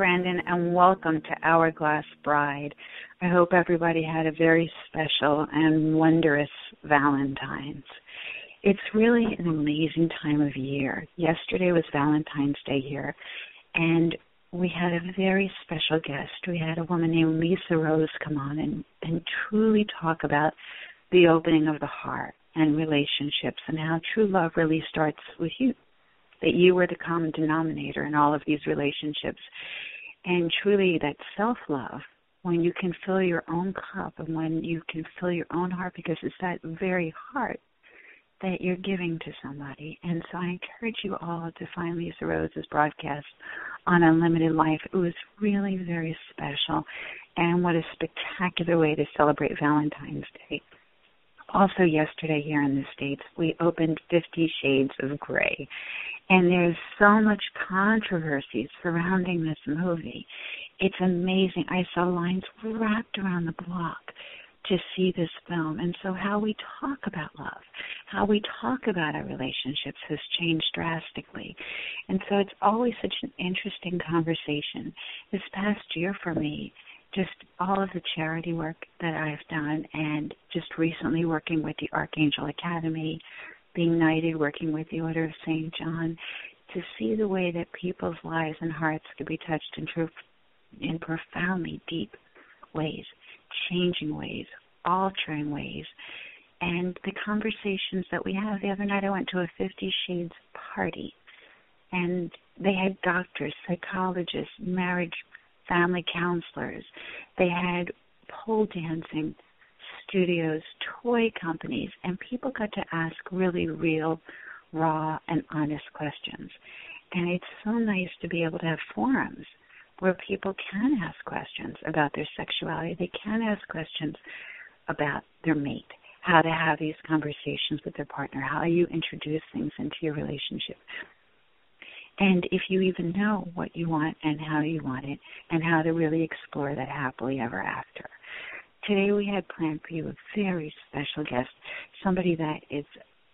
Brandon, and welcome to Hourglass Bride. I hope everybody had a very special and wondrous Valentine's. It's really an amazing time of year. Yesterday was Valentine's Day here, and we had a very special guest. We had a woman named Lisa Rose come on and, and truly talk about the opening of the heart and relationships and how true love really starts with you that you are the common denominator in all of these relationships. And truly, that self love, when you can fill your own cup and when you can fill your own heart, because it's that very heart that you're giving to somebody. And so I encourage you all to find Lisa Rose's broadcast on Unlimited Life. It was really very special. And what a spectacular way to celebrate Valentine's Day. Also, yesterday here in the States, we opened Fifty Shades of Grey. And there's so much controversy surrounding this movie. It's amazing. I saw lines wrapped around the block to see this film. And so, how we talk about love, how we talk about our relationships has changed drastically. And so, it's always such an interesting conversation. This past year for me, just all of the charity work that I've done, and just recently working with the Archangel Academy, being knighted, working with the Order of St. John, to see the way that people's lives and hearts could be touched in, true, in profoundly deep ways, changing ways, altering ways. And the conversations that we have. The other night I went to a Fifty Shades party, and they had doctors, psychologists, marriage, family counselors. They had pole dancing studios, toy companies, and people got to ask really real, raw, and honest questions. And it's so nice to be able to have forums where people can ask questions about their sexuality. They can ask questions about their mate, how to have these conversations with their partner, how you introduce things into your relationship. And if you even know what you want and how you want it, and how to really explore that happily ever after. Today we had planned for you a very special guest, somebody that is,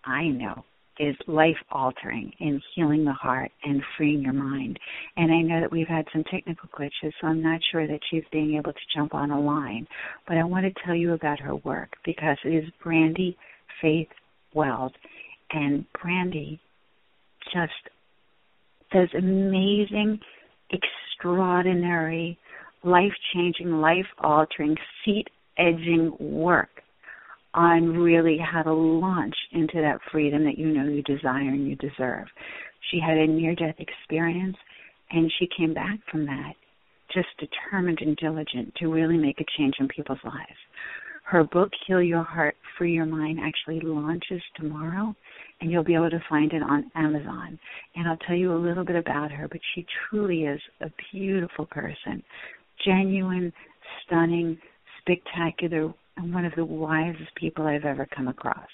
I know, is life altering in healing the heart and freeing your mind. And I know that we've had some technical glitches, so I'm not sure that she's being able to jump on a line. But I want to tell you about her work because it is Brandy Faith Weld. And Brandy just does amazing, extraordinary, life changing, life altering, seat edging work on really how to launch into that freedom that you know you desire and you deserve. She had a near death experience and she came back from that just determined and diligent to really make a change in people's lives. Her book, Heal Your Heart, Free Your Mind, actually launches tomorrow, and you'll be able to find it on Amazon. And I'll tell you a little bit about her, but she truly is a beautiful person, genuine, stunning, spectacular and one of the wisest people I've ever come across.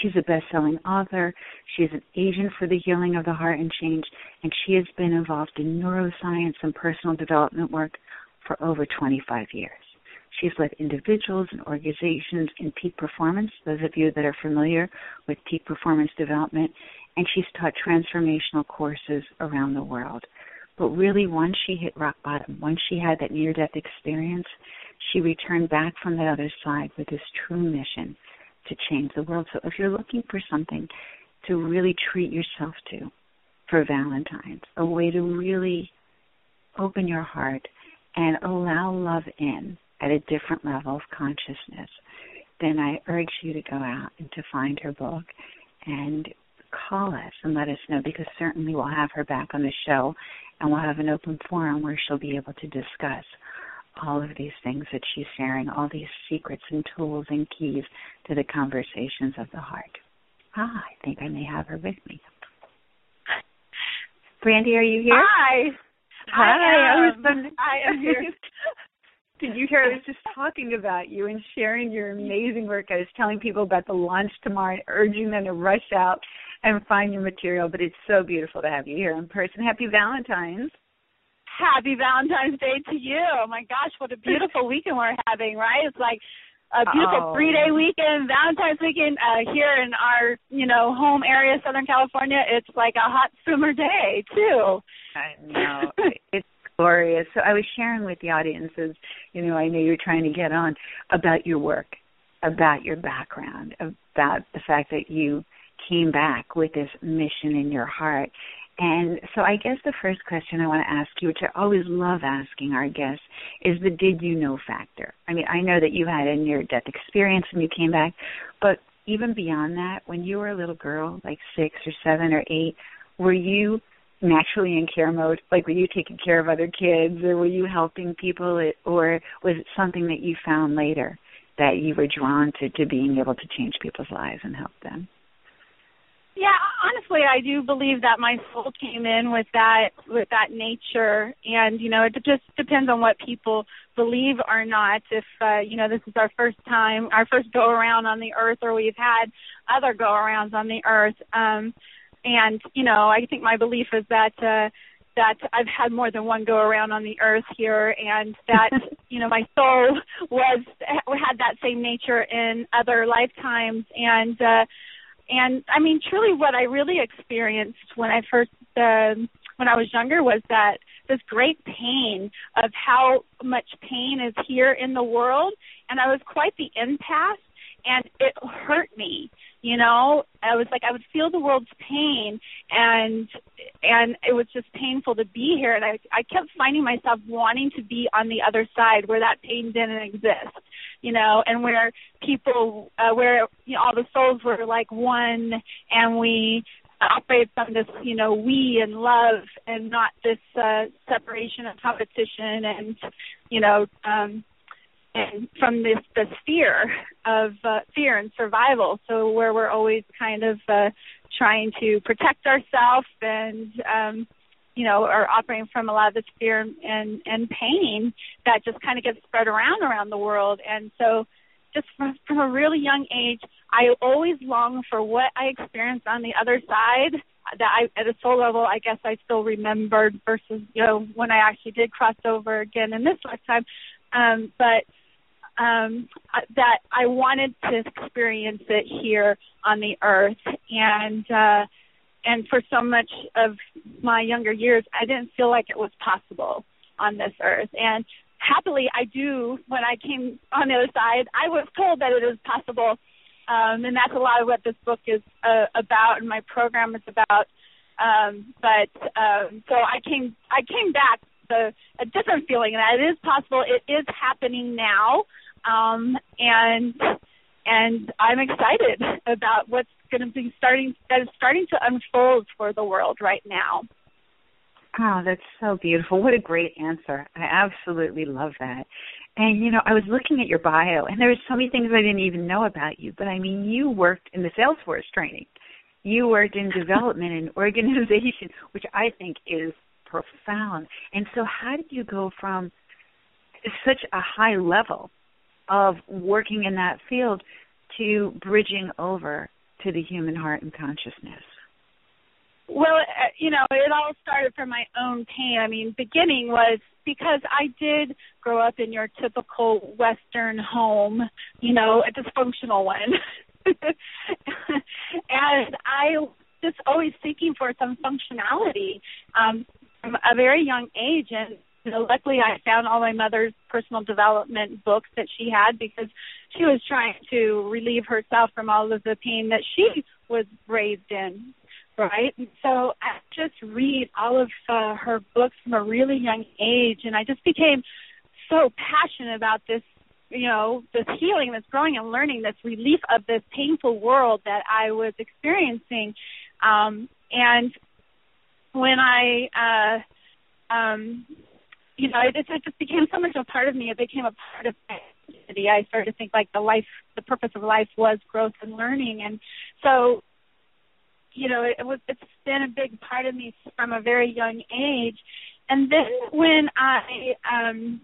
She's a best selling author. She's an agent for the healing of the heart and change, and she has been involved in neuroscience and personal development work for over 25 years. She's led individuals and organizations in peak performance, those of you that are familiar with peak performance development, and she's taught transformational courses around the world. But really, once she hit rock bottom, once she had that near death experience, she returned back from the other side with this true mission to change the world. So if you're looking for something to really treat yourself to for Valentine's, a way to really open your heart and allow love in at a different level of consciousness, then I urge you to go out and to find her book and call us and let us know because certainly we'll have her back on the show and we'll have an open forum where she'll be able to discuss all of these things that she's sharing, all these secrets and tools and keys to the conversations of the heart. Ah, I think I may have her with me. Brandy, are you here? Hi. Hi. I, I, was I am here. Did you hear? I was just talking about you and sharing your amazing work. I was telling people about the launch tomorrow and urging them to rush out and find your material. But it's so beautiful to have you here in person. Happy Valentine's happy Valentine's Day to you. Oh my gosh, what a beautiful weekend we're having, right? It's like a beautiful oh. three day weekend, Valentine's weekend uh here in our, you know, home area, Southern California. It's like a hot summer day too. I know. it's glorious. So I was sharing with the audiences, you know, I know you were trying to get on about your work, about your background, about the fact that you came back with this mission in your heart. And so I guess the first question I want to ask you, which I always love asking our guests, is the did you know factor. I mean, I know that you had a near death experience when you came back, but even beyond that, when you were a little girl, like six or seven or eight, were you naturally in care mode? Like, were you taking care of other kids, or were you helping people, or was it something that you found later that you were drawn to to being able to change people's lives and help them? Yeah, honestly, I do believe that my soul came in with that with that nature, and you know, it just depends on what people believe or not. If uh, you know, this is our first time, our first go around on the earth, or we've had other go arounds on the earth. Um, and you know, I think my belief is that uh, that I've had more than one go around on the earth here, and that you know, my soul was had that same nature in other lifetimes, and. uh and I mean, truly, what I really experienced when I first, uh, when I was younger, was that this great pain of how much pain is here in the world, and I was quite the empath, and it hurt me. You know, I was like, I would feel the world's pain, and and it was just painful to be here, and I I kept finding myself wanting to be on the other side where that pain didn't exist you know, and where people, uh, where you know, all the souls were like one, and we operate from this, you know, we and love, and not this uh, separation and competition, and you know, um, and from this this fear of uh, fear and survival. So where we're always kind of uh, trying to protect ourselves and um, you know, are operating from a lot of this fear and and pain that just kind of gets spread around around the world. And so, just from, from a really young age, I always long for what I experienced on the other side. That I, at a soul level, I guess I still remembered versus you know when I actually did cross over again in this lifetime. Um, but um, that I wanted to experience it here on the earth, and uh, and for so much of my younger years, I didn't feel like it was possible on this earth. And happily, I do. When I came on the other side, I was told that it is possible, um, and that's a lot of what this book is uh, about, and my program is about. Um, but um, so I came, I came back the a different feeling that it is possible. It is happening now, um, and and I'm excited about what's going to be starting that is starting to unfold for the world right now. Oh, that's so beautiful. What a great answer. I absolutely love that. And you know, I was looking at your bio and there were so many things I didn't even know about you, but I mean, you worked in the Salesforce training. You worked in development and organization, which I think is profound. And so how did you go from such a high level of working in that field to bridging over to the human heart and consciousness? Well, uh, you know, it all started from my own pain. I mean, beginning was because I did grow up in your typical Western home, you know, a dysfunctional one. and I just always seeking for some functionality um, from a very young age. And you know, luckily I found all my mother's personal development books that she had because she was trying to relieve herself from all of the pain that she was raised in, right? So I just read all of uh, her books from a really young age, and I just became so passionate about this, you know, this healing, this growing and learning, this relief of this painful world that I was experiencing. Um, and when I uh, um, you know, it, it just became so much a part of me. It became a part of my identity. I started to think like the life, the purpose of life was growth and learning, and so, you know, it, it was. It's been a big part of me from a very young age. And then when I um,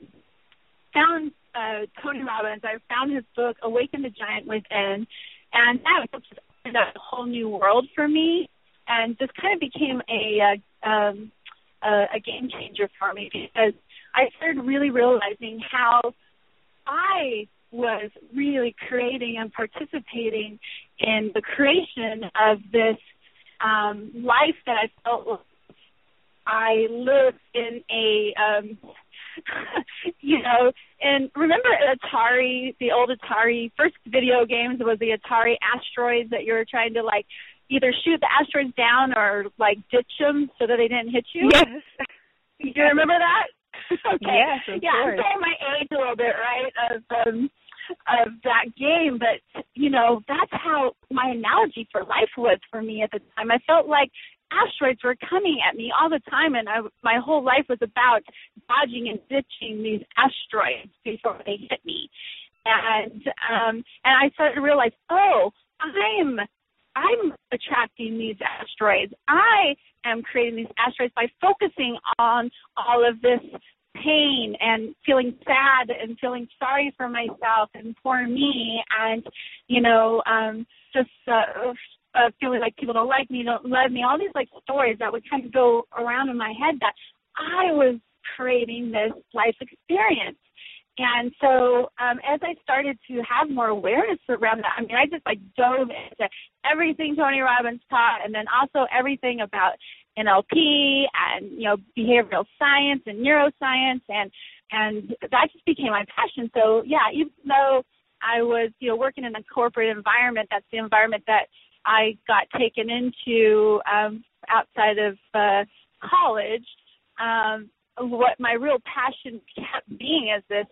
found uh, Tony Robbins, I found his book Awaken the Giant Within, and that was opened up a whole new world for me, and this kind of became a uh, um, a, a game changer for me because I started really realizing how I was really creating and participating in the creation of this um, life that I felt was I lived in a um you know, and remember Atari, the old Atari first video games was the Atari asteroids that you were trying to like either shoot the asteroids down or like ditch them so that they didn't hit you. Yes. You remember that? okay. Yes, yeah, course. I'm saying my age a little bit, right? Of um of that game, but you know, that's how my analogy for life was for me at the time. I felt like asteroids were coming at me all the time and I my whole life was about dodging and ditching these asteroids before they hit me. And um and I started to realize, oh, I'm I'm attracting these asteroids. I am creating these asteroids by focusing on all of this pain and feeling sad and feeling sorry for myself and poor me and you know um just uh, uh feeling like people don't like me don't love me all these like stories that would kind of go around in my head that i was creating this life experience. And so um as i started to have more awareness around that i mean i just like dove into everything tony robbins taught and then also everything about NLP and you know behavioral science and neuroscience and and that just became my passion. So yeah, even though I was you know working in a corporate environment, that's the environment that I got taken into um, outside of uh, college. Um, what my real passion kept being is this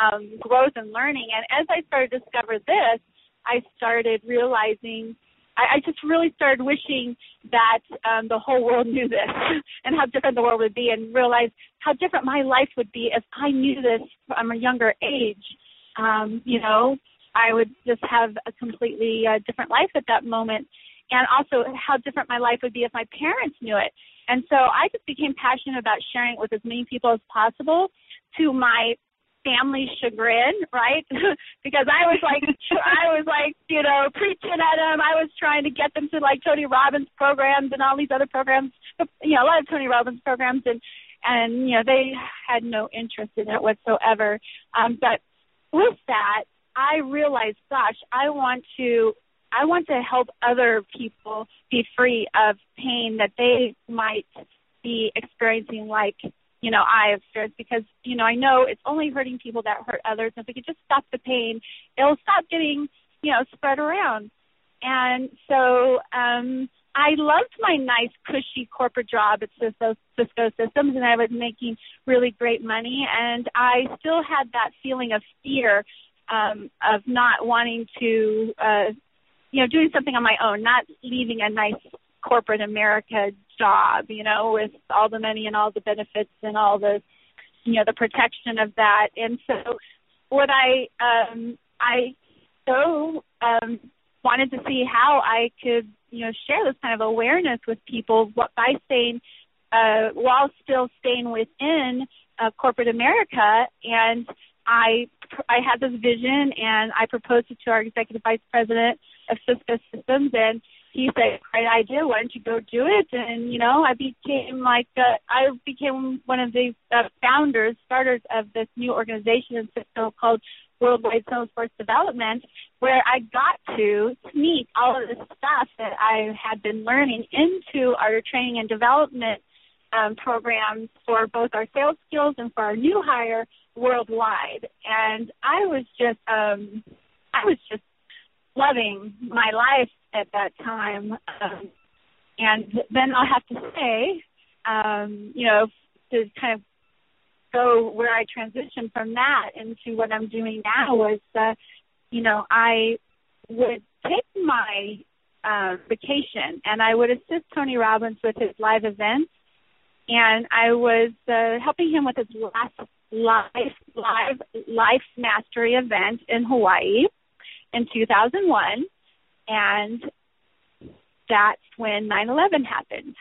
um, growth and learning. And as I started to discover this, I started realizing I, I just really started wishing that um, the whole world knew this and how different the world would be, and realized how different my life would be if I knew this from a younger age. Um, you know, I would just have a completely uh, different life at that moment, and also how different my life would be if my parents knew it. And so I just became passionate about sharing it with as many people as possible to my family chagrin, right? because I was like, I was like, you know, preaching at them. I was trying to get them to like Tony Robbins programs and all these other programs, you know, a lot of Tony Robbins programs, and and you know they had no interest in it whatsoever. Um, but with that, I realized, gosh, I want to. I want to help other people be free of pain that they might be experiencing, like you know, I have experienced because, you know, I know it's only hurting people that hurt others. And if we could just stop the pain, it'll stop getting, you know, spread around. And so um I loved my nice, cushy corporate job at Cisco, Cisco Systems, and I was making really great money. And I still had that feeling of fear um, of not wanting to, uh, you know, doing something on my own, not leaving a nice corporate America job, you know, with all the money and all the benefits and all the you know, the protection of that. And so what I um I so um wanted to see how I could, you know, share this kind of awareness with people what by staying uh while still staying within uh, corporate America and I I had this vision and I proposed it to our executive vice president of Cisco Systems and he said, "Great idea. Why don't you go do it?" And you know, I became like uh, I became one of the uh, founders, starters of this new organization in Cisco called Worldwide Salesforce Development, where I got to sneak all of this stuff that I had been learning into our training and development um, programs for both our sales skills and for our new hire worldwide. And I was just, um, I was just loving my life at that time. Um, and then I'll have to say, um, you know, to kind of go where I transitioned from that into what I'm doing now was, uh, you know, I would take my uh, vacation and I would assist Tony Robbins with his live events, and I was uh, helping him with his last live live life mastery event in Hawaii in 2001, and that's when 9/11 happened.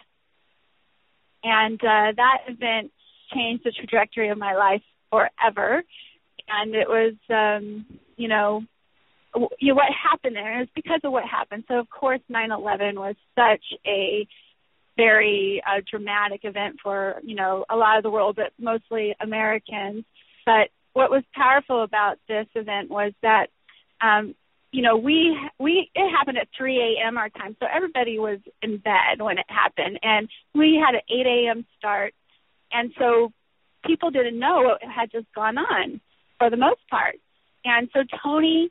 And uh, that event changed the trajectory of my life forever. And it was, um, you know, w- you know, what happened there is because of what happened. So of course, 9/11 was such a very uh, dramatic event for you know a lot of the world, but mostly Americans. But what was powerful about this event was that um, you know, we we it happened at 3 a.m. our time, so everybody was in bed when it happened, and we had an 8 a.m. start, and so people didn't know what had just gone on for the most part, and so Tony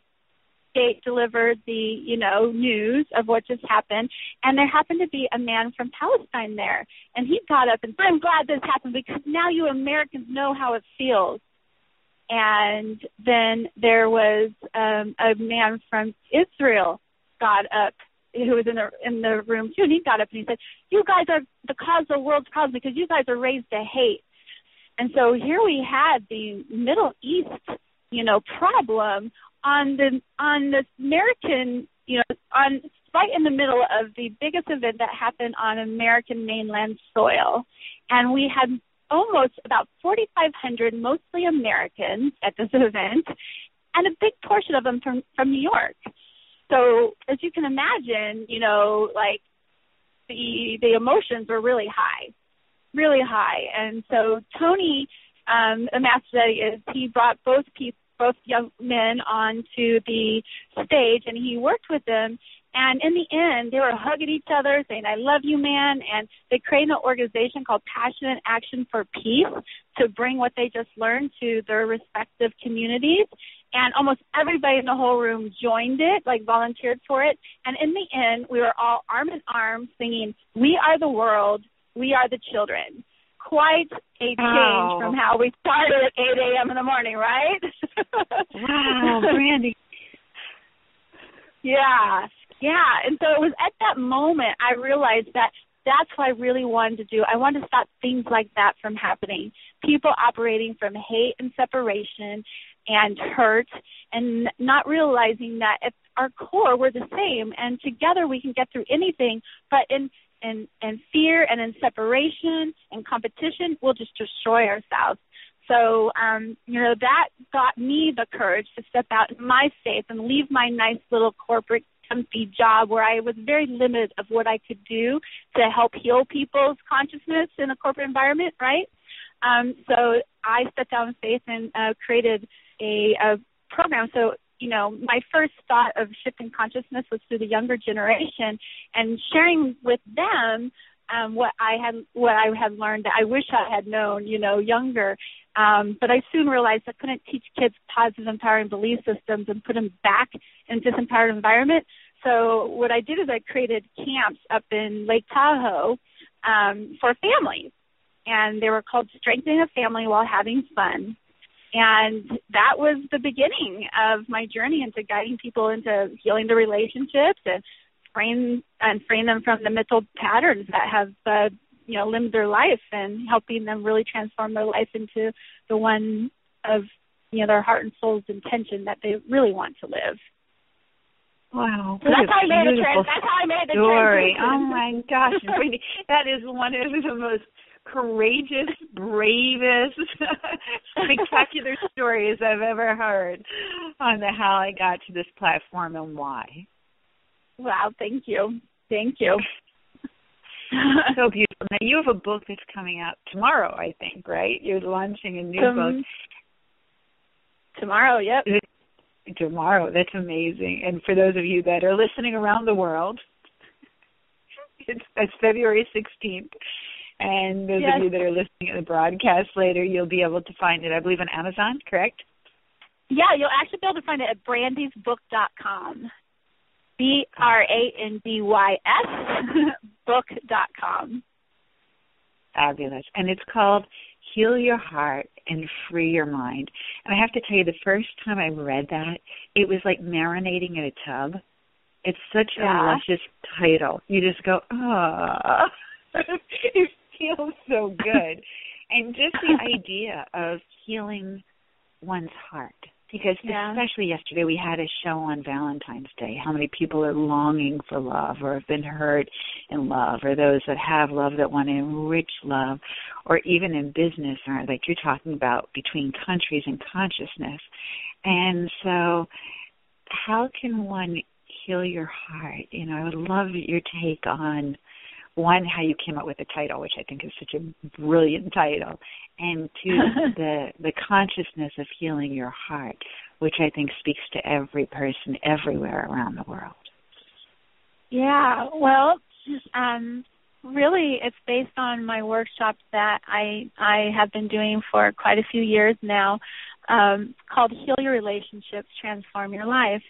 Gate delivered the you know news of what just happened, and there happened to be a man from Palestine there, and he got up and said, "I'm glad this happened because now you Americans know how it feels." And then there was um, a man from Israel got up who was in the in the room too, and he got up and he said, "You guys are the cause of the world's problems because you guys are raised to hate." And so here we had the Middle East, you know, problem on the on the American, you know, on right in the middle of the biggest event that happened on American mainland soil, and we had almost about 4,500 mostly Americans at this event, and a big portion of them from from New York. So as you can imagine, you know, like the the emotions were really high, really high, and so Tony um, Amastradi is he brought both people both young men onto the stage and he worked with them and in the end they were hugging each other saying i love you man and they created an organization called passionate action for peace to bring what they just learned to their respective communities and almost everybody in the whole room joined it like volunteered for it and in the end we were all arm in arm singing we are the world we are the children quite a change wow. from how we started at 8 a.m. in the morning, right? wow, Brandy. yeah, yeah. And so it was at that moment I realized that that's what I really wanted to do. I wanted to stop things like that from happening. People operating from hate and separation and hurt and not realizing that at our core we're the same and together we can get through anything but in and and fear and in separation and competition we'll just destroy ourselves so um you know that got me the courage to step out in my faith and leave my nice little corporate comfy job where I was very limited of what I could do to help heal people's consciousness in a corporate environment, right? Um, so I stepped out in faith and uh, created a, a program. So you know, my first thought of shifting consciousness was through the younger generation and sharing with them um, what I had what I had learned that I wish I had known, you know, younger. Um, but I soon realized I couldn't teach kids positive empowering belief systems and put them back in a disempowered environment. So what I did is I created camps up in Lake Tahoe um, for families, and they were called Strengthening a Family While Having Fun and that was the beginning of my journey into guiding people into healing the relationships and freeing and freeing them from the mental patterns that have uh, you know live their life and helping them really transform their life into the one of you know their heart and soul's intention that they really want to live. Wow, so that's how I made the trans- That's how I made the story. Oh my gosh, that is one of the most courageous, bravest, spectacular stories I've ever heard on the how I got to this platform and why. Wow, thank you. Thank you. so beautiful. Now you have a book that's coming out tomorrow, I think, right? You're launching a new um, book. Tomorrow, yep. Tomorrow. That's amazing. And for those of you that are listening around the world, it's, it's February 16th. And those yes. of you that are listening at the broadcast later, you'll be able to find it, I believe, on Amazon, correct? Yeah, you'll actually be able to find it at brandysbook.com. B R A N D Y S book.com. Fabulous. And it's called Heal Your Heart and Free Your Mind. And I have to tell you, the first time I read that, it was like marinating in a tub. It's such yeah. a luscious title. You just go, ah. it feels so good. and just the idea of healing one's heart. Because yeah. especially yesterday we had a show on Valentine's Day, how many people are longing for love or have been hurt in love or those that have love that want to enrich love or even in business or like you're talking about between countries and consciousness. And so how can one heal your heart? You know, I would love your take on one how you came up with the title which i think is such a brilliant title and two the the consciousness of healing your heart which I think speaks to every person everywhere around the world. Yeah, well, um, really, it's based on my workshop that I I have been doing for quite a few years now, um, called Heal Your Relationships, Transform Your Life.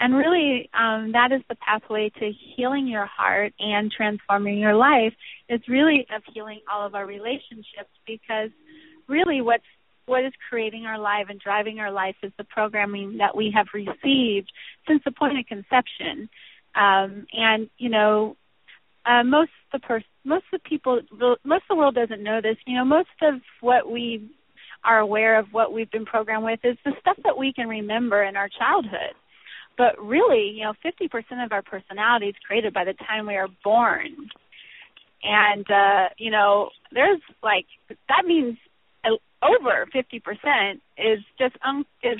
And really, um, that is the pathway to healing your heart and transforming your life. It's really of healing all of our relationships because really what's what is creating our life and driving our life is the programming that we have received since the point of conception. Um, and you know, uh, most of the pers- most of the people, most of the world doesn't know this. You know, most of what we are aware of, what we've been programmed with, is the stuff that we can remember in our childhood. But really, you know, 50% of our personality is created by the time we are born. And, uh, you know, there's like, that means over 50% is just, um, is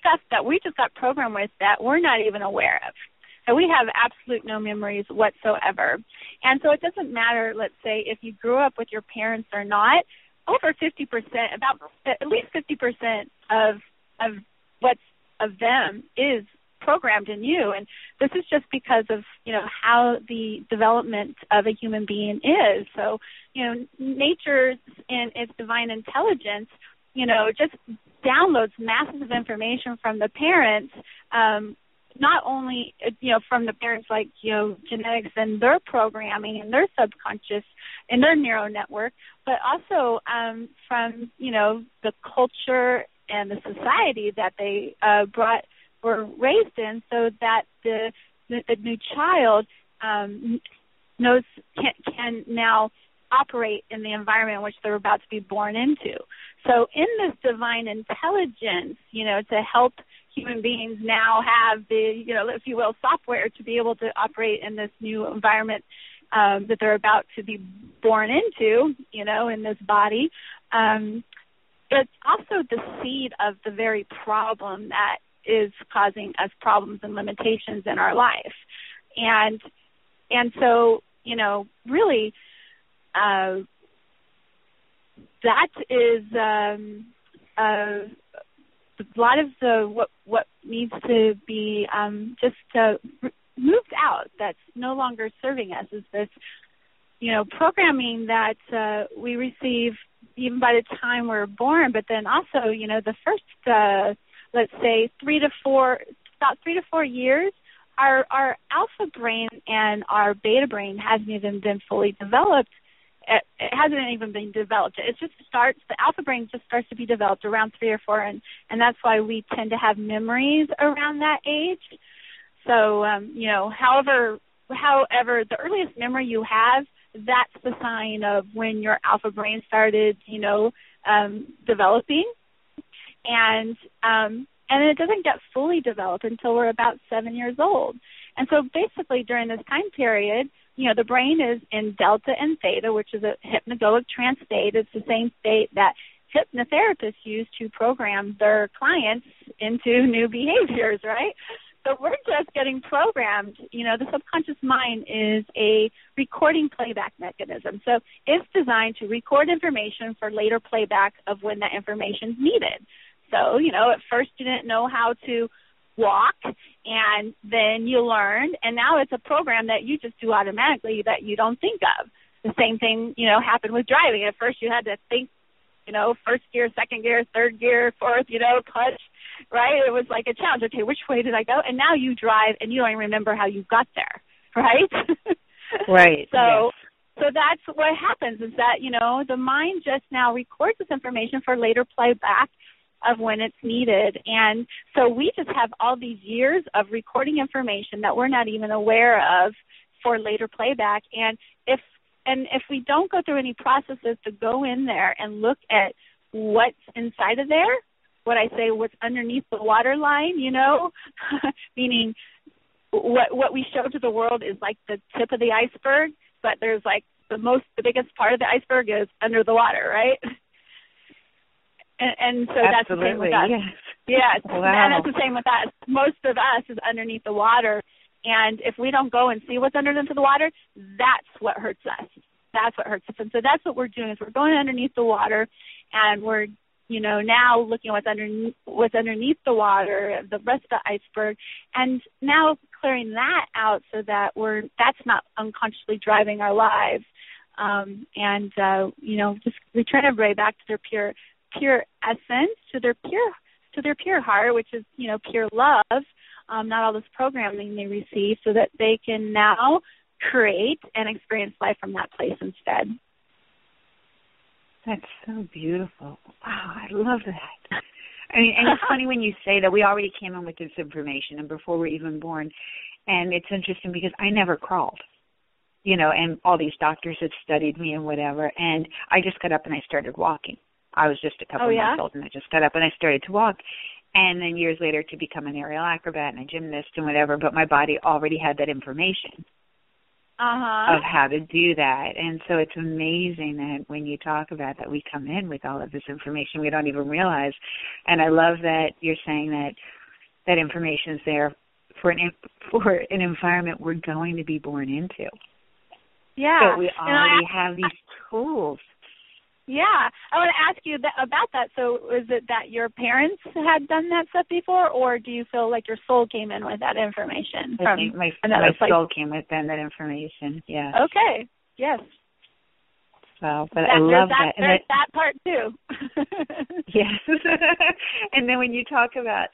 stuff that we just got programmed with that we're not even aware of. And we have absolute no memories whatsoever. And so it doesn't matter, let's say, if you grew up with your parents or not, over 50%, about at least 50% of, of what's of them is programmed in you. And this is just because of you know how the development of a human being is. So you know nature in its divine intelligence you know just downloads masses of information from the parents um not only you know from the parents like you know genetics and their programming and their subconscious and their neural network but also um from you know the culture and the society that they uh brought were raised in so that the the, the new child um knows can can now operate in the environment in which they're about to be born into. So in this divine intelligence, you know, to help human beings now have the, you know, if you will, software to be able to operate in this new environment um, that they're about to be born into, you know, in this body. Um, it's also the seed of the very problem that is causing us problems and limitations in our life. And and so, you know, really uh, that is um, uh, a lot of the what what needs to be um, just uh, moved out that's no longer serving us is this you know programming that uh, we receive even by the time we're born but then also you know the first uh, let's say three to four about three to four years our our alpha brain and our beta brain hasn't even been fully developed it, it hasn't even been developed. It just starts the alpha brain just starts to be developed around three or four, and and that's why we tend to have memories around that age. So um, you know, however, however, the earliest memory you have, that's the sign of when your alpha brain started, you know, um, developing, and um, and it doesn't get fully developed until we're about seven years old. And so basically during this time period, you know, the brain is in delta and theta, which is a hypnagogic trance state. It's the same state that hypnotherapists use to program their clients into new behaviors, right? So we're just getting programmed. You know, the subconscious mind is a recording playback mechanism. So it's designed to record information for later playback of when that information is needed. So, you know, at first you didn't know how to walk and then you learned and now it's a program that you just do automatically that you don't think of. The same thing you know happened with driving. At first you had to think you know first gear second gear third gear fourth you know clutch right? It was like a challenge. Okay which way did i go? And now you drive and you don't even remember how you got there right? Right so yes. so that's what happens is that you know the mind just now records this information for later playback of when it's needed. And so we just have all these years of recording information that we're not even aware of for later playback. And if and if we don't go through any processes to go in there and look at what's inside of there, what I say what's underneath the waterline, you know, meaning what what we show to the world is like the tip of the iceberg, but there's like the most the biggest part of the iceberg is under the water, right? And, and so Absolutely. that's the same with us. Yes. Yes. Wow. And that's the same with us. Most of us is underneath the water. And if we don't go and see what's underneath the water, that's what hurts us. That's what hurts us. And so that's what we're doing is we're going underneath the water and we're you know now looking what's underneath what's underneath the water the rest of the iceberg and now clearing that out so that we're that's not unconsciously driving our lives um and uh you know just return everybody back to their pure pure essence to their pure to their pure heart which is you know pure love um not all this programming they receive so that they can now create and experience life from that place instead that's so beautiful. Wow, I love that. I mean, and it's funny when you say that we already came in with this information and before we're even born. And it's interesting because I never crawled, you know, and all these doctors had studied me and whatever. And I just got up and I started walking. I was just a couple oh, yeah? months old and I just got up and I started to walk. And then years later to become an aerial acrobat and a gymnast and whatever, but my body already had that information uh-huh. of how to do that. And so it's amazing that when you talk about that, we come in with all of this information we don't even realize. And I love that you're saying that that information is there for an for an environment we're going to be born into. Yeah, so we already I, have these tools yeah, I want to ask you that, about that. So, is it that your parents had done that stuff before, or do you feel like your soul came in with that information from my, another my place? soul came with that information. Yeah. Okay. Yes. So, but that, I love that. that. That, that part too. yes. and then when you talk about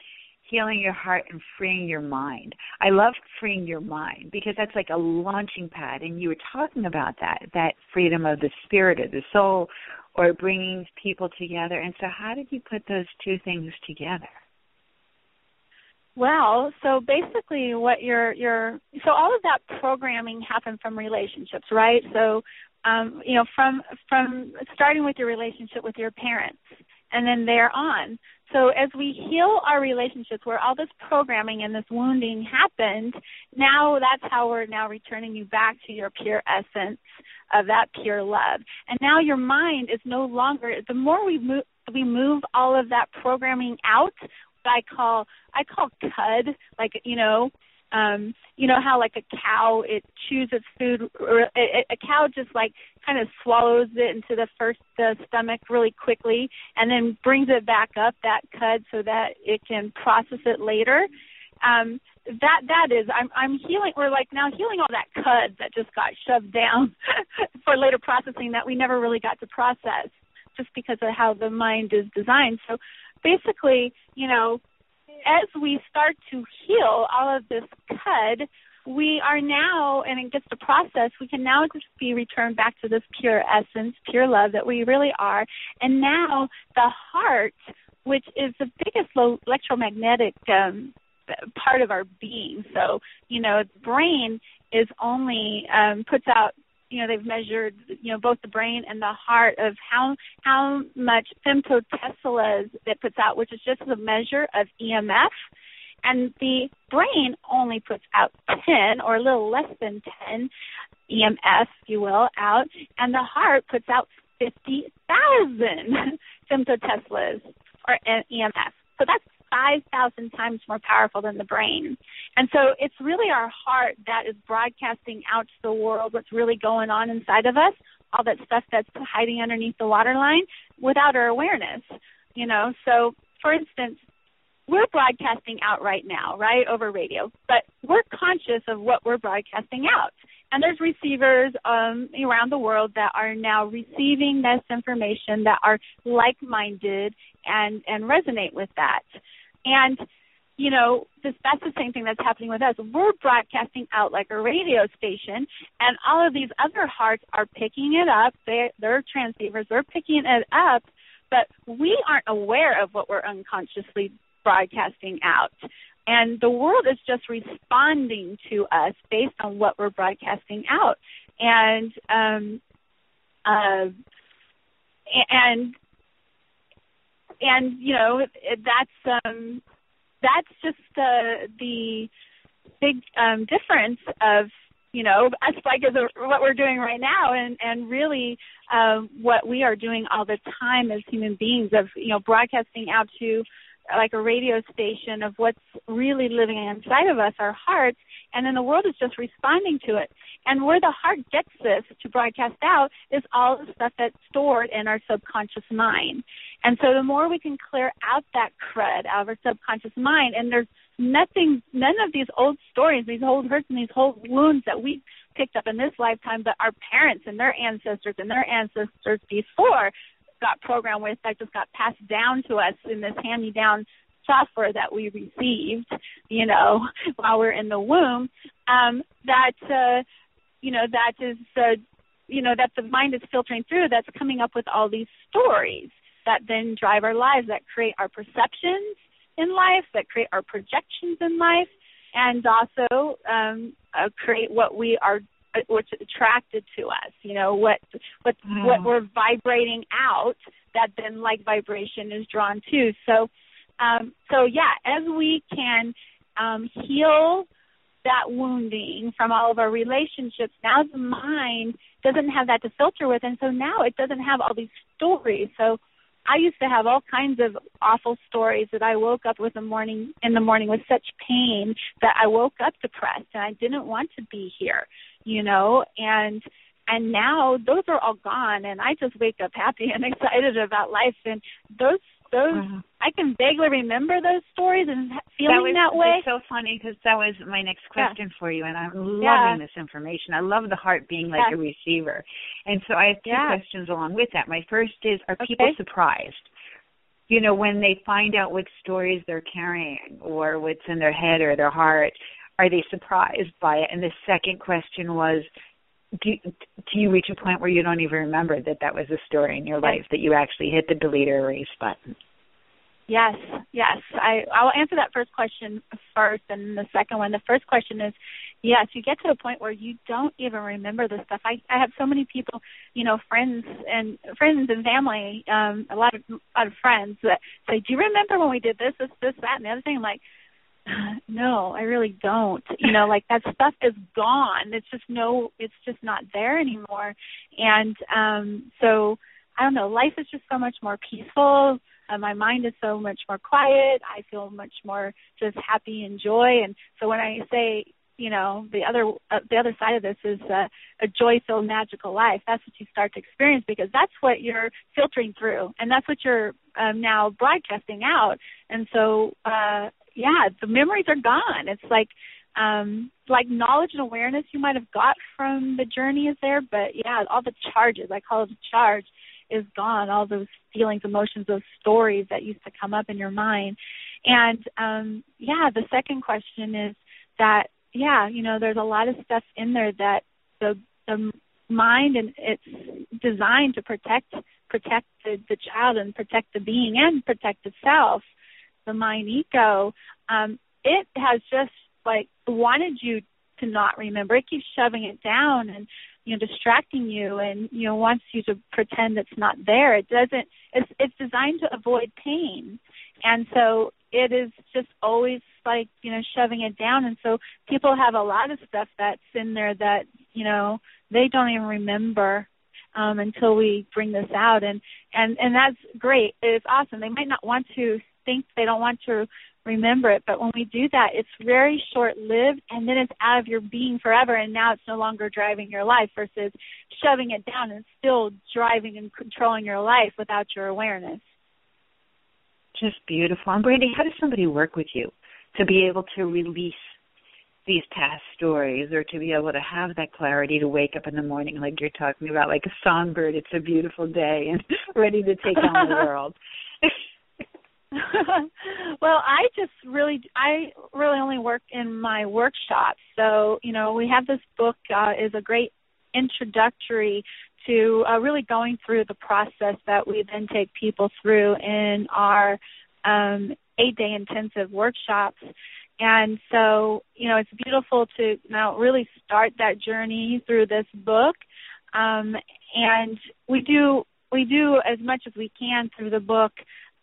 healing your heart and freeing your mind. I love freeing your mind because that's like a launching pad and you were talking about that that freedom of the spirit of the soul or bringing people together. And so, how did you put those two things together? Well, so basically what you're you're so all of that programming happened from relationships, right? So um, you know, from from starting with your relationship with your parents and then they're on. So as we heal our relationships where all this programming and this wounding happened, now that's how we're now returning you back to your pure essence of that pure love. And now your mind is no longer the more we move we move all of that programming out, what I call I call cud, like you know, um you know how like a cow it chews its food or a, a cow just like kind of swallows it into the first the stomach really quickly and then brings it back up that cud so that it can process it later. Um that that is i'm i'm healing we're like now healing all that cud that just got shoved down for later processing that we never really got to process just because of how the mind is designed. So basically you know as we start to heal all of this cud, we are now, and it gets the process, we can now just be returned back to this pure essence, pure love that we really are. And now the heart, which is the biggest electromagnetic um, part of our being. So, you know, the brain is only um, puts out you know they've measured you know both the brain and the heart of how how much femtoteslas it puts out, which is just a measure of EMF, and the brain only puts out 10 or a little less than 10 EMF, if you will, out, and the heart puts out 50,000 femtoteslas or EMF. So that's 5,000 times more powerful than the brain. And so it's really our heart that is broadcasting out to the world what's really going on inside of us, all that stuff that's hiding underneath the waterline without our awareness. You know, so for instance, we're broadcasting out right now, right, over radio, but we're conscious of what we're broadcasting out. And there's receivers um, around the world that are now receiving this information that are like-minded and and resonate with that. And you know, this, that's the same thing that's happening with us. We're broadcasting out like a radio station, and all of these other hearts are picking it up. They, they're transceivers. They're picking it up, but we aren't aware of what we're unconsciously broadcasting out. And the world is just responding to us based on what we're broadcasting out. And um, uh, and and you know that's um that's just uh, the big um difference of you know us like as what we're doing right now and and really um what we are doing all the time as human beings of you know broadcasting out to like a radio station of what's really living inside of us our hearts and then the world is just responding to it. And where the heart gets this to broadcast out is all the stuff that's stored in our subconscious mind. And so the more we can clear out that crud out of our subconscious mind, and there's nothing, none of these old stories, these old hurts and these old wounds that we picked up in this lifetime that our parents and their ancestors and their ancestors before got programmed with that just got passed down to us in this hand me down software that we received, you know, while we're in the womb, um, that uh, you know, that is uh, you know, that the mind is filtering through that's coming up with all these stories that then drive our lives, that create our perceptions in life, that create our projections in life, and also um, uh, create what we are what's attracted to us you know what what mm. what we're vibrating out that then like vibration is drawn to so um so yeah as we can um heal that wounding from all of our relationships now the mind doesn't have that to filter with and so now it doesn't have all these stories. So I used to have all kinds of awful stories that I woke up with the morning in the morning with such pain that I woke up depressed and I didn't want to be here you know, and and now those are all gone and I just wake up happy and excited about life and those those. I can vaguely remember those stories and feeling that, was, that way. It's so funny because that was my next question yeah. for you, and I'm loving yeah. this information. I love the heart being like yeah. a receiver, and so I have two questions along with that. My first is: Are okay. people surprised? You know, when they find out what stories they're carrying, or what's in their head or their heart, are they surprised by it? And the second question was, do, do you reach a point where you don't even remember that that was a story in your life that you actually hit the delete or erase button? Yes, yes. I I'll answer that first question first, and the second one. The first question is, yes, you get to a point where you don't even remember the stuff. I I have so many people, you know, friends and friends and family, um, a lot of a lot of friends that say, "Do you remember when we did this, this, this, that, and the other thing?" I'm like, no, I really don't. You know, like that stuff is gone. It's just no it's just not there anymore. And um so I don't know, life is just so much more peaceful. Uh, my mind is so much more quiet. I feel much more just happy and joy. And so when I say, you know, the other uh, the other side of this is uh, a joy-filled, magical life. That's what you start to experience because that's what you're filtering through, and that's what you're um, now broadcasting out. And so, uh, yeah, the memories are gone. It's like um like knowledge and awareness you might have got from the journey is there, but yeah, all the charges, I call it a charge, is gone. All those feelings, emotions, those stories that used to come up in your mind. And um yeah, the second question is that yeah, you know, there's a lot of stuff in there that the the mind and it's designed to protect protect the, the child and protect the being and protect itself the mind ego, um, it has just like wanted you to not remember. It keeps shoving it down and you know distracting you and you know wants you to pretend it's not there. It doesn't. It's it's designed to avoid pain, and so it is just always like you know shoving it down. And so people have a lot of stuff that's in there that you know they don't even remember um until we bring this out and and and that's great it's awesome they might not want to think they don't want to remember it. But when we do that, it's very short lived and then it's out of your being forever and now it's no longer driving your life versus shoving it down and still driving and controlling your life without your awareness. Just beautiful. And Brandy, how does somebody work with you to be able to release these past stories or to be able to have that clarity to wake up in the morning like you're talking about like a songbird it's a beautiful day and ready to take on the world well, I just really, I really only work in my workshops. So, you know, we have this book uh, is a great introductory to uh, really going through the process that we then take people through in our um, eight-day intensive workshops. And so, you know, it's beautiful to now really start that journey through this book. Um, and we do we do as much as we can through the book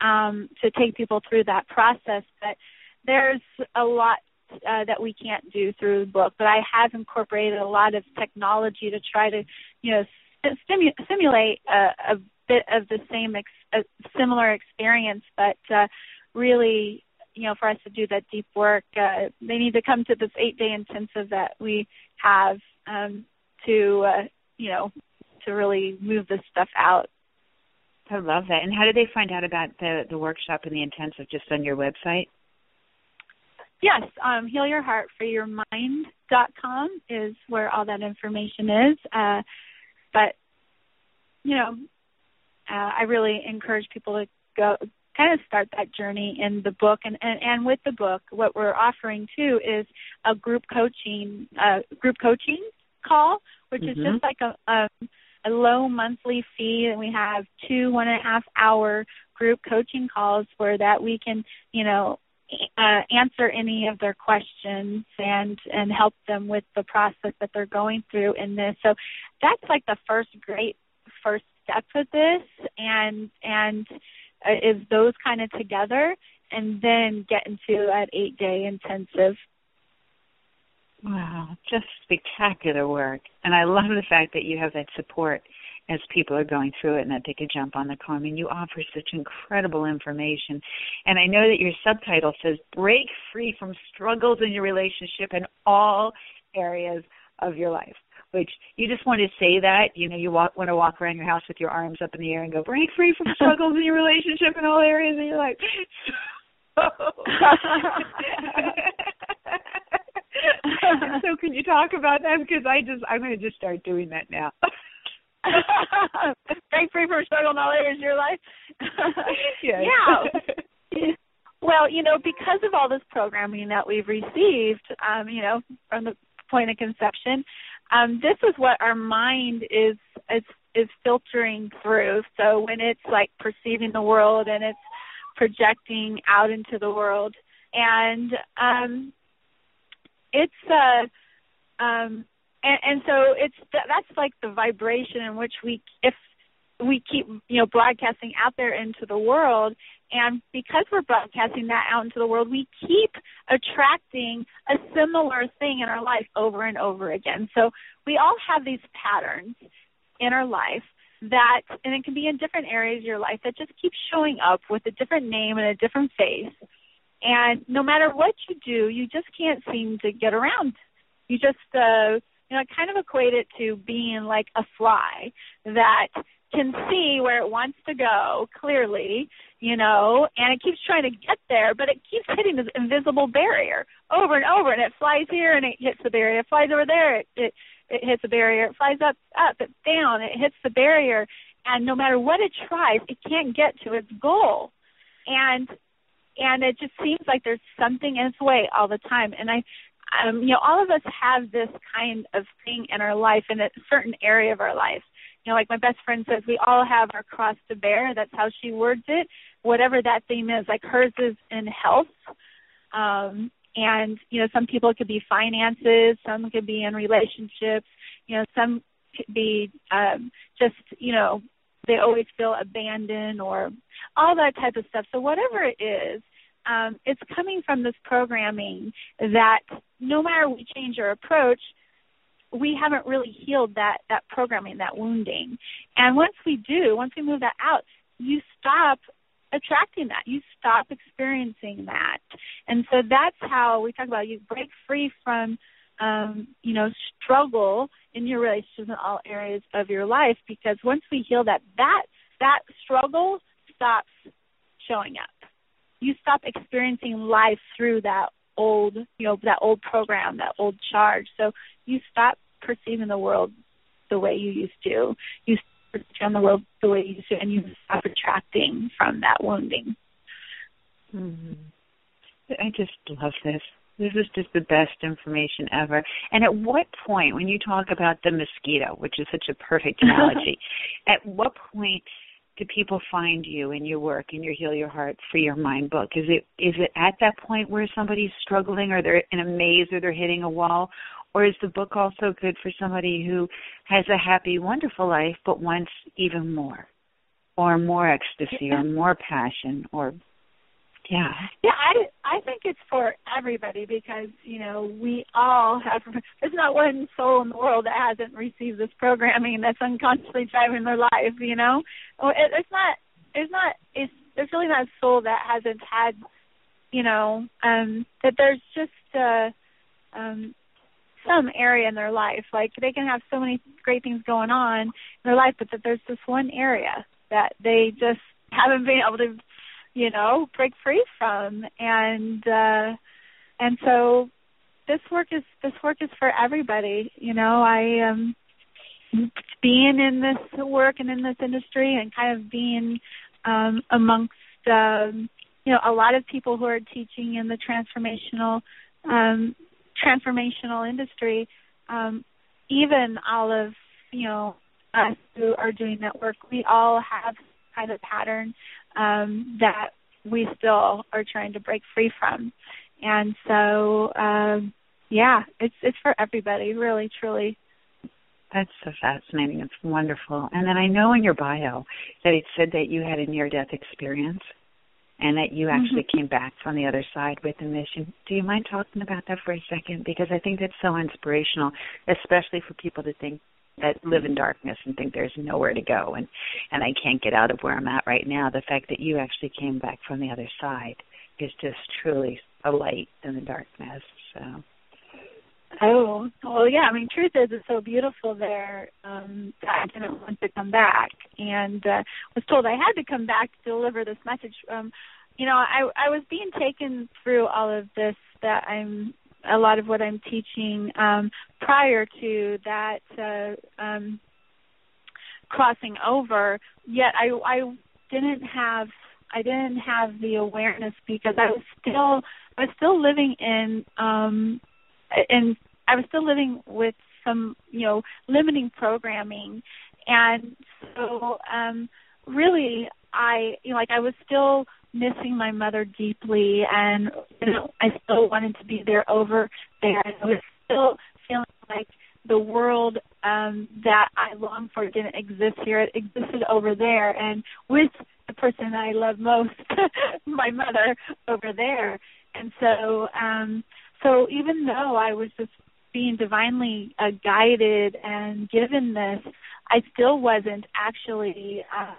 um, to take people through that process. But there's a lot uh, that we can't do through the book. But I have incorporated a lot of technology to try to, you know, stimu- simulate a, a bit of the same, ex- a similar experience, but uh, really you know, for us to do that deep work, uh, they need to come to this eight day intensive that we have um, to, uh, you know, to really move this stuff out. I love that. And how did they find out about the the workshop and the intensive? Just on your website? Yes, um, com is where all that information is. Uh, but you know, uh, I really encourage people to go kind of start that journey in the book and, and and with the book what we're offering too is a group coaching uh group coaching call which mm-hmm. is just like a, a a low monthly fee and we have two one and a half hour group coaching calls where that we can you know uh, answer any of their questions and and help them with the process that they're going through in this. So that's like the first great first step with this and and uh, is those kind of together and then get into that eight day intensive wow just spectacular work and i love the fact that you have that support as people are going through it and that they can jump on the call. I mean, you offer such incredible information. And I know that your subtitle says break free from struggles in your relationship in all areas of your life which you just want to say that, you know, you walk, want to walk around your house with your arms up in the air and go, break free from struggles in your relationship in all areas of your life. so can you talk about that? Because I just, I'm going to just start doing that now. break free from struggle all areas of your life. yes. Yeah. Well, you know, because of all this programming that we've received, um, you know, from the point of conception, um, this is what our mind is is is filtering through. So when it's like perceiving the world and it's projecting out into the world, and um, it's uh, um, and, and so it's that's like the vibration in which we if we keep you know broadcasting out there into the world and because we're broadcasting that out into the world, we keep attracting a similar thing in our life over and over again. So we all have these patterns in our life that, and it can be in different areas of your life that just keep showing up with a different name and a different face. And no matter what you do, you just can't seem to get around. You just, uh, you know, I kind of equate it to being like a fly that can see where it wants to go clearly, you know, and it keeps trying to get there, but it keeps hitting this invisible barrier over and over, and it flies here and it hits the barrier. It flies over there, it it, it hits the barrier. It flies up, up, it down, it hits the barrier, and no matter what it tries, it can't get to its goal, and and it just seems like there's something in its way all the time. And I um, you know, all of us have this kind of thing in our life in a certain area of our life you know, like my best friend says, we all have our cross to bear. That's how she words it. Whatever that theme is, like hers is in health. Um, and, you know, some people it could be finances, some could be in relationships, you know, some could be um just, you know, they always feel abandoned or all that type of stuff. So whatever it is, um, it's coming from this programming that no matter we change our approach, we haven't really healed that that programming, that wounding. And once we do, once we move that out, you stop attracting that. You stop experiencing that. And so that's how we talk about you break free from um, you know, struggle in your relationships in all areas of your life because once we heal that, that that struggle stops showing up. You stop experiencing life through that old, you know, that old program, that old charge. So you stop perceiving the world the way you used to. You perceive the world the way you used to, and you stop attracting from that wounding. Mm-hmm. I just love this. This is just the best information ever. And at what point, when you talk about the mosquito, which is such a perfect analogy, at what point do people find you in your work in your heal your heart free your mind book? Is it is it at that point where somebody's struggling or they're in a maze or they're hitting a wall? Or is the book also good for somebody who has a happy wonderful life but wants even more? Or more ecstasy or more passion or yeah. Yeah, I I think it's for everybody because you know we all have. There's not one soul in the world that hasn't received this programming that's unconsciously driving their life. You know, it, it's not. It's not. It's there's really not a soul that hasn't had you know, um, that there's just uh, um, some area in their life, like they can have so many great things going on in their life, but that there's this one area that they just haven't been able to, you know, break free from, and uh, and so this work is this work is for everybody. You know, I um being in this work and in this industry and kind of being um amongst um you know a lot of people who are teaching in the transformational um transformational industry um even all of you know us who are doing that work we all have kind of pattern um that we still are trying to break free from and so um yeah, it's it's for everybody, really, truly. That's so fascinating. It's wonderful. And then I know in your bio that it said that you had a near death experience and that you actually mm-hmm. came back from the other side with a mission. Do you mind talking about that for a second? Because I think that's so inspirational, especially for people to think that live in darkness and think there's nowhere to go and and I can't get out of where I'm at right now. The fact that you actually came back from the other side is just truly a light in the darkness. So Oh, well, yeah. I mean, truth is, it's so beautiful there um, that I didn't want to come back, and uh, was told I had to come back to deliver this message. Um, you know, I I was being taken through all of this that I'm a lot of what I'm teaching um, prior to that uh, um, crossing over. Yet I I didn't have I didn't have the awareness because I was still I was still living in um and I was still living with some, you know, limiting programming, and so um, really, I, you know, like I was still missing my mother deeply, and you know, I still wanted to be there over there. and I was still feeling like the world um that I longed for didn't exist here. It existed over there and with the person I love most, my mother over there. And so um so even though I was just being divinely uh, guided and given this, I still wasn't actually uh,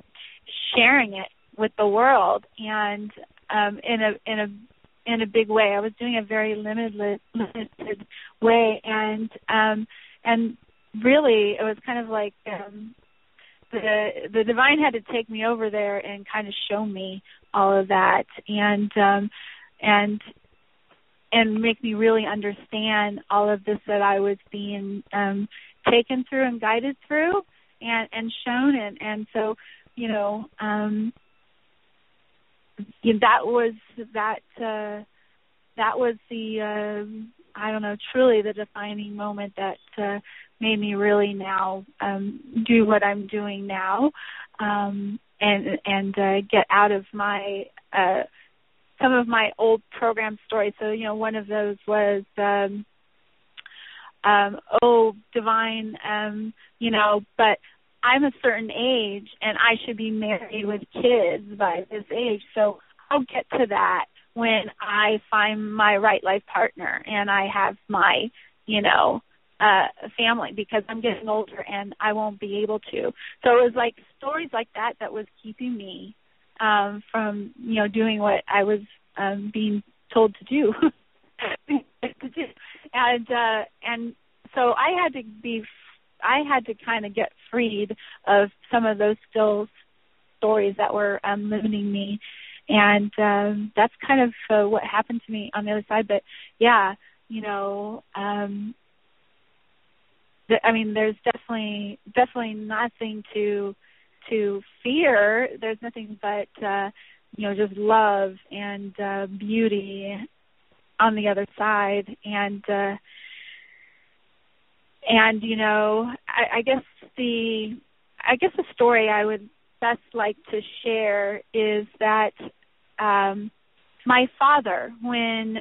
sharing it with the world. And um, in a in a in a big way. I was doing a very limited limited way, and um, and really it was kind of like um, the the divine had to take me over there and kind of show me all of that, and um, and and make me really understand all of this that I was being um taken through and guided through and and shown and and so you know um that was that uh that was the um I don't know truly the defining moment that uh made me really now um do what I'm doing now um and and uh get out of my uh some of my old program stories. So, you know, one of those was um um oh divine um you know, but I'm a certain age and I should be married with kids by this age. So I'll get to that when I find my right life partner and I have my, you know, uh family because I'm getting older and I won't be able to. So it was like stories like that that was keeping me um from, you know, doing what I was um, being told to do. And uh, and so I had to be, I had to kind of get freed of some of those still stories that were um, limiting me, and um, that's kind of uh, what happened to me on the other side. But yeah, you know, um, th- I mean, there's definitely definitely nothing to to fear. There's nothing but uh, you know just love and uh, beauty on the other side and uh and you know I, I guess the I guess the story I would best like to share is that um my father when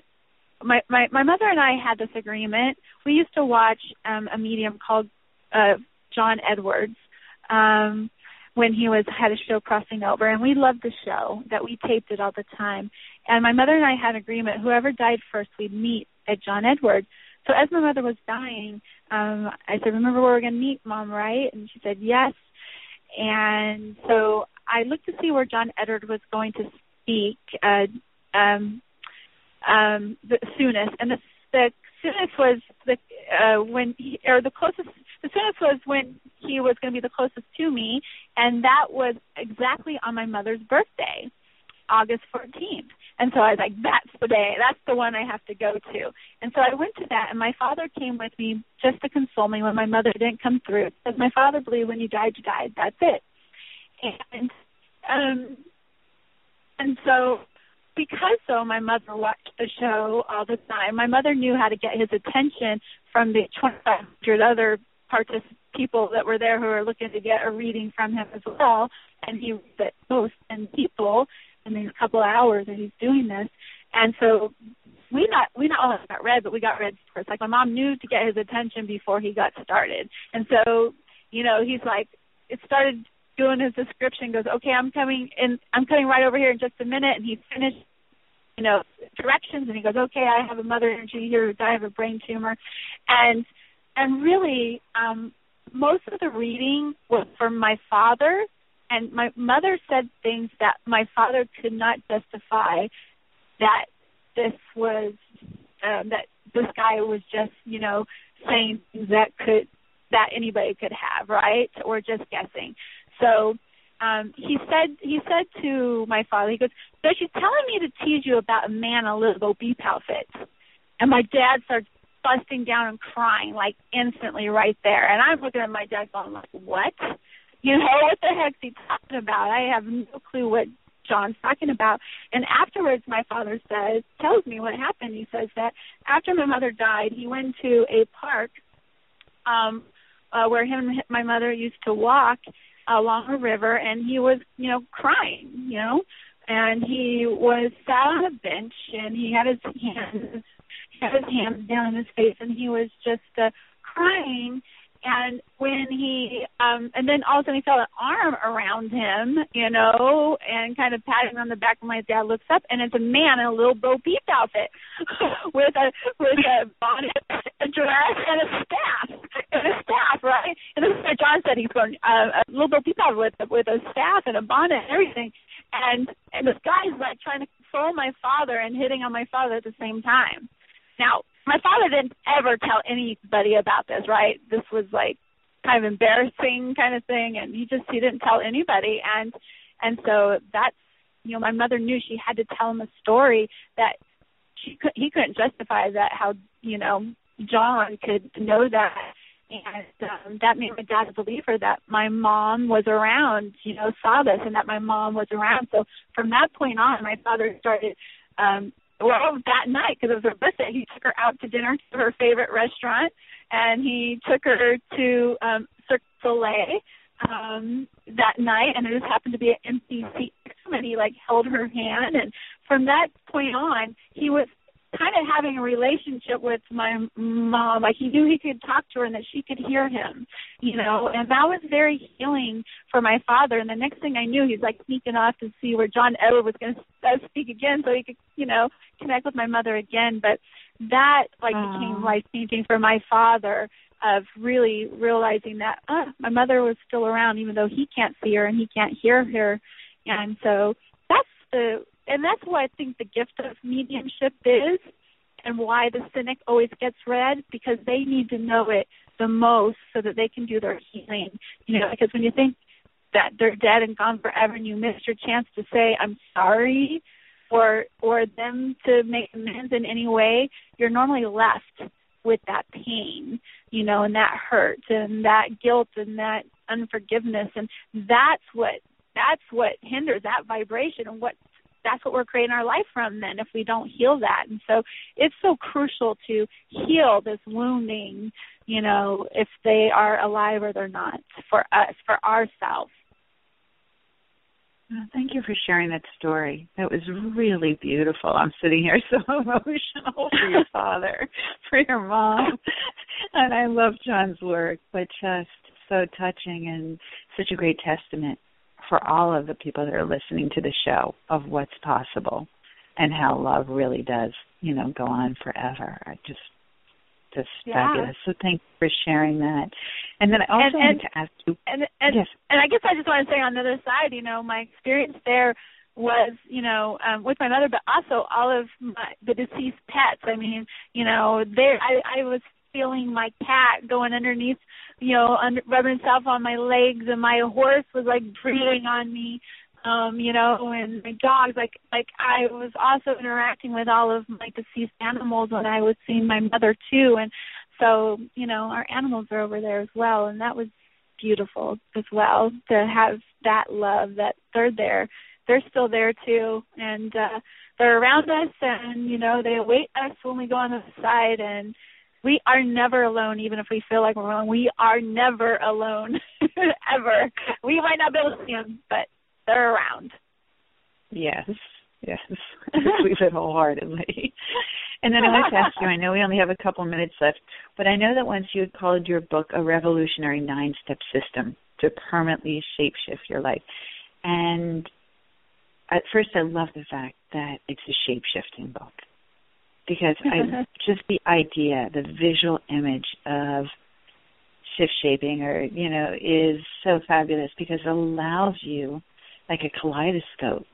my my my mother and I had this agreement we used to watch um a medium called uh John Edwards um when he was had a show crossing over and we loved the show that we taped it all the time. And my mother and i had an agreement whoever died first we'd meet at john edwards so as my mother was dying um i said remember where we're going to meet mom right? And she said yes. And so i looked to see where john edwards was going to speak uh um um the soonest. And the the soonest was the uh when he or the closest the soonest was when he was going to be the closest to me and that was exactly on my mother's birthday august fourteenth and so i was like that's the day. That's the one i have to go to. And so i went to that and my father came with me just to console me when my mother didn't come through. Because my father believed when you died you died. That's it. And um and so because so my mother watched the show all the time my mother knew how to get his attention from the 2500 other participants people that were there who were looking to get a reading from him as well. And he reads it most and people in these couple of hours that he's doing this. And so we not we not only got read but we got read first. Like my mom knew to get his attention before he got started. And so you know he's like it started doing his description goes okay i'm coming in i'm coming right over here in just a minute. And he finished you know directions and he goes okay i have a mother energy here i have a brain tumor. And and really um most of the reading was from my father and my mother said things that my father could not justify that this was um that this guy was just you know saying things that could that anybody could have right? Or just guessing. So um he said he said to my father he goes so she's telling me to tease you about a man in a little bo peep outfit and my dad starts busting down and crying like instantly right there. And i'm looking at my dad going like what you know what the heck's he talking about. I have no clue what john's talking about. And afterwards my father says tells me what happened. He says that after my mother died he went to a park um uh where him and my mother used to walk along a river and he was you know crying you know? And he was sat on a bench and he had his hands he had his hands down in his face and he was just uh crying and when he um and then all of a sudden he felt an arm around him you know and kind of patting on the back and my dad looks up and it's a man in a little bo peep outfit with a with a bonnet a dress and a staff and a staff right? And this is what john said he's going uh, a little bo peep outfit with with a staff and a bonnet and everything. And and this guy's like trying to console my father and hitting on my father at the same time. Now my father didn't ever tell anybody about this, right? This was like kind of embarrassing kind of thing and he just he didn't tell anybody and and so that's you know my mother knew she had to tell him a story that she could he couldn't justify that how you know John could know that and um that made my dad a believer that my mom was around you know saw this and that my mom was around so from that point on my father started um well that night because it was her birthday he took her out to dinner to her favorite restaurant and he took her to um Cirque du Soleil um that night and it just happened to be an empty seat and he like held her hand and from that point on he was kind of having a relationship with my mom. Like he knew he could talk to her and that she could hear him you know? And that was very healing for my father. And the next thing i knew he's like sneaking off to see where john edward was going to uh, speak again so he could you know connect with my mother again. But that like Aww. became life changing for my father of really realizing that uh, my mother was still around even though he can't see her and he can't hear her. And so that's the and that's what I think the gift of mediumship is and why the cynic always gets read because they need to know it the most so that they can do their healing. You know, because when you think that they're dead and gone forever and you missed your chance to say I'm sorry or or them to make amends in any way, you're normally left with that pain, you know, and that hurt and that guilt and that unforgiveness and that's what that's what hinders that vibration and what that's what we're creating our life from then if we don't heal that and so it's so crucial to heal this wounding you know if they are alive or they're not for us for ourselves well, thank you for sharing that story. That was really beautiful. I'm sitting here so emotional for your father, for your mom, and I love John's work, but just so touching and such a great testament for all of the people that are listening to the show of what's possible and how love really does, you know, go on forever. I just just yeah. fabulous. So thank you for sharing that. And then I also and, wanted and, to ask you and and, yes. and I guess I just want to say on the other side, you know, my experience there was you know um with my mother but also all of my the deceased pets i mean you know there i i was feeling my cat going underneath you know under, rubbing itself on my legs and my horse was like breathing on me um you know and my dogs like like i was also interacting with all of my deceased animals when i was seeing my mother too and so you know our animals are over there as well and that was beautiful as well to have that love that they're there. They're still there too and uh they're around us and you know they await us when we go on the side and we are never alone even if we feel like we're alone we are never alone ever. We might not be able to see them but they're around. Yes yes. We it wholeheartedly. And then i want to ask you i know we only have a couple minutes left but i know that once you had called your book a revolutionary nine step system to permanently shapeshift your life and at first I love the fact that it's a shape shifting book because I just the idea, the visual image of shift shaping or you know is so fabulous because it allows you like a kaleidoscope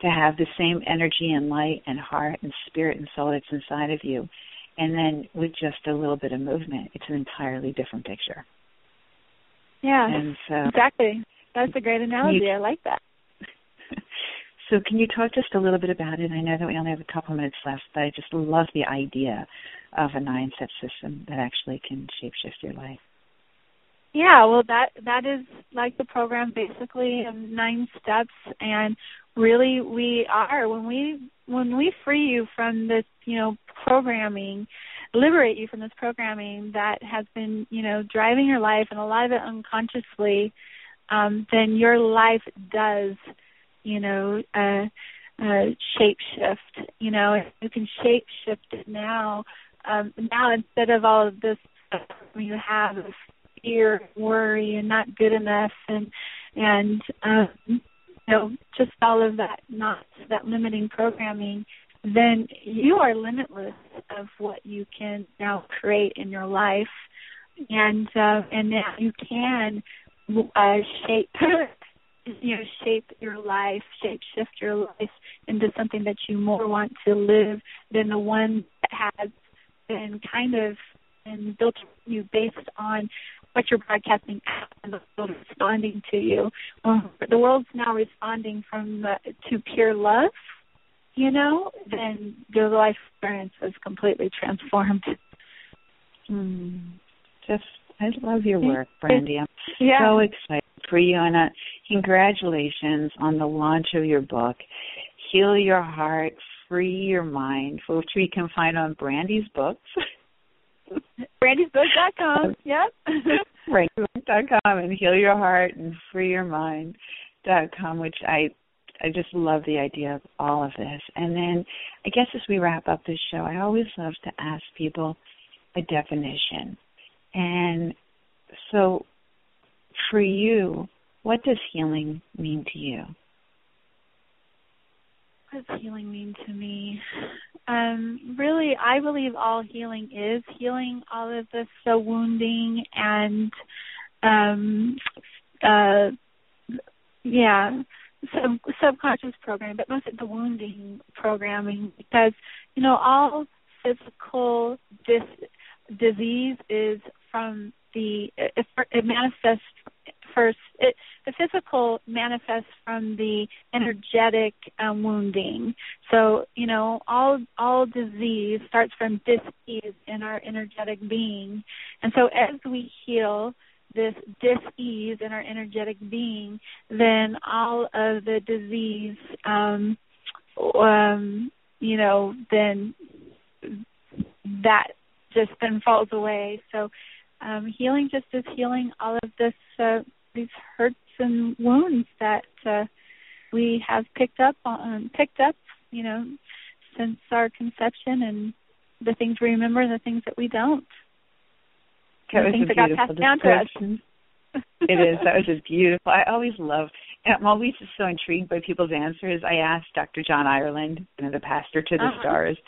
to have the same energy and light and heart and spirit and soul that's inside of you. And then with just a little bit of movement it's an entirely different picture. Yeah and so exactly. That's a great analogy. you, i like that so can you talk just a little bit about it? I know that we only have a couple minutes left, but I just love the idea of a nine step system that actually can shapeshift your life. Yeah, well that that is like the program basically nine steps and really we are when we when we free you from this, you know, programming, liberate you from this programming that has been, you know, driving your life and a lot of it unconsciously, um, then your life does you know, uh, uh, shape shift. You know, you can shape shift it now. Um, now instead of all of this you have fear, worry, and not good enough, and and um, you know, just all of that not that limiting programming, then you are limitless of what you can now create in your life, and uh, and now you can uh, shape you know shape your life shape shift your life into something that you more want to live than the one that has been kind of been built you based on what you're broadcasting out and the world responding to you um, the world's now responding from the, to pure love you know then your life experience is completely transformed mm. just I love your work, Brandy. I'm yeah. so excited for you, and uh, congratulations on the launch of your book, Heal Your Heart, Free Your Mind, which we can find on Brandy's Books. Brandy'sBook.com. Yep. Brandy'sBook.com and Heal Your Heart and Free Your Mind. Dot com, which I I just love the idea of all of this. And then I guess as we wrap up this show, I always love to ask people a definition. And so for you, what does healing mean to you? What does healing mean to me? Um, really, I believe all healing is healing all of this so wounding and, um, uh, yeah, sub- subconscious programming, but mostly the wounding programming because, you know, all physical dis- disease is from the it, it manifests first it, the physical manifests from the energetic um, wounding. So you know all all disease starts from dis-ease in our energetic being. And so as we heal this dis-ease in our energetic being then all of the disease um um you know then that just then falls away. So um, healing just is healing all of this uh, these hurts and wounds that uh, we have picked up on picked up you know since our conception and the things we remember and the things that we don't. That the things that got passed down to us. it is. That was just beautiful. I always love and i'm always just so intrigued by people's answers i asked dr john ireland you know the pastor to the uh-huh. stars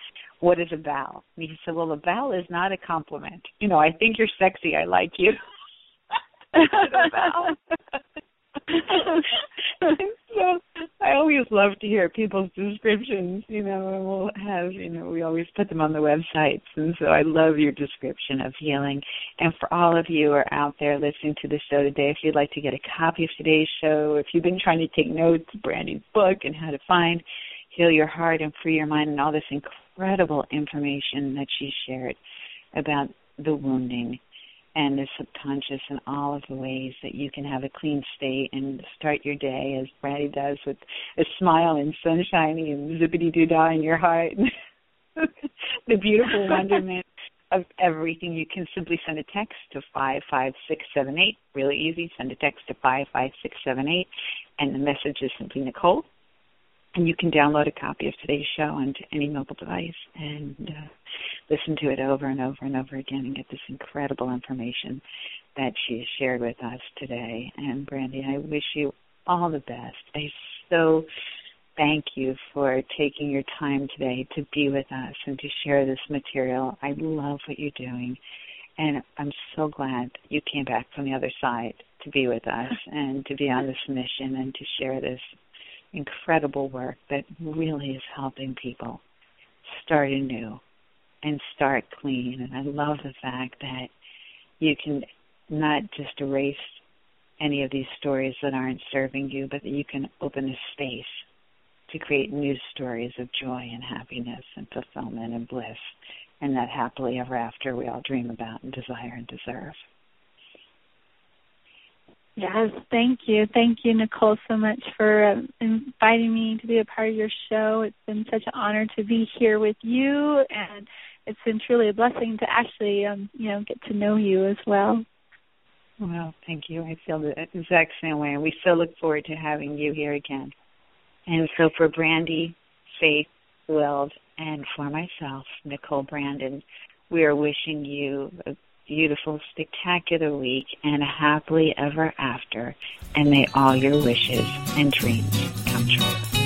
what is a bow? And he said, well, a bow is not a compliment. You know, I think you're sexy. I like you. so I always love to hear people's descriptions, you know, and we'll have, you know, we always put them on the websites. And so I love your description of healing. And for all of you who are out there listening to the show today, if you'd like to get a copy of today's show, if you've been trying to take notes, Brandy's book and how to find Heal Your Heart and Free Your Mind and all this incredible information that she shared about the wounding and the subconscious and all of the ways that you can have a clean state and start your day as Brandy does with a smile and sunshine and zippity doo dah in your heart. the beautiful wonderment of everything. You can simply send a text to five five six seven eight. Really easy. Send a text to five five six seven eight, and the message is simply Nicole and you can download a copy of today's show onto any mobile device and uh, listen to it over and over and over again and get this incredible information that she has shared with us today. And Brandy, I wish you all the best. I so thank you for taking your time today to be with us and to share this material. I love what you're doing. And I'm so glad you came back from the other side to be with us and to be on this mission and to share this incredible work that really is helping people start anew and start clean. And I love the fact that you can not just erase any of these stories that aren't serving you, but that you can open a space to create new stories of joy and happiness and fulfillment and bliss and that happily ever after we all dream about and desire and deserve. Yes, thank you. Thank you, Nicole, so much for um, inviting me to be a part of your show. It's been such an honor to be here with you, and it's been truly a blessing to actually, um, you know, get to know you as well. Well, thank you. I feel the exact same way, we so look forward to having you here again. And so, for Brandy, Faith, Weld, and for myself, Nicole Brandon, we are wishing you a beautiful, spectacular week and a happily ever after. And may all your wishes and dreams come true.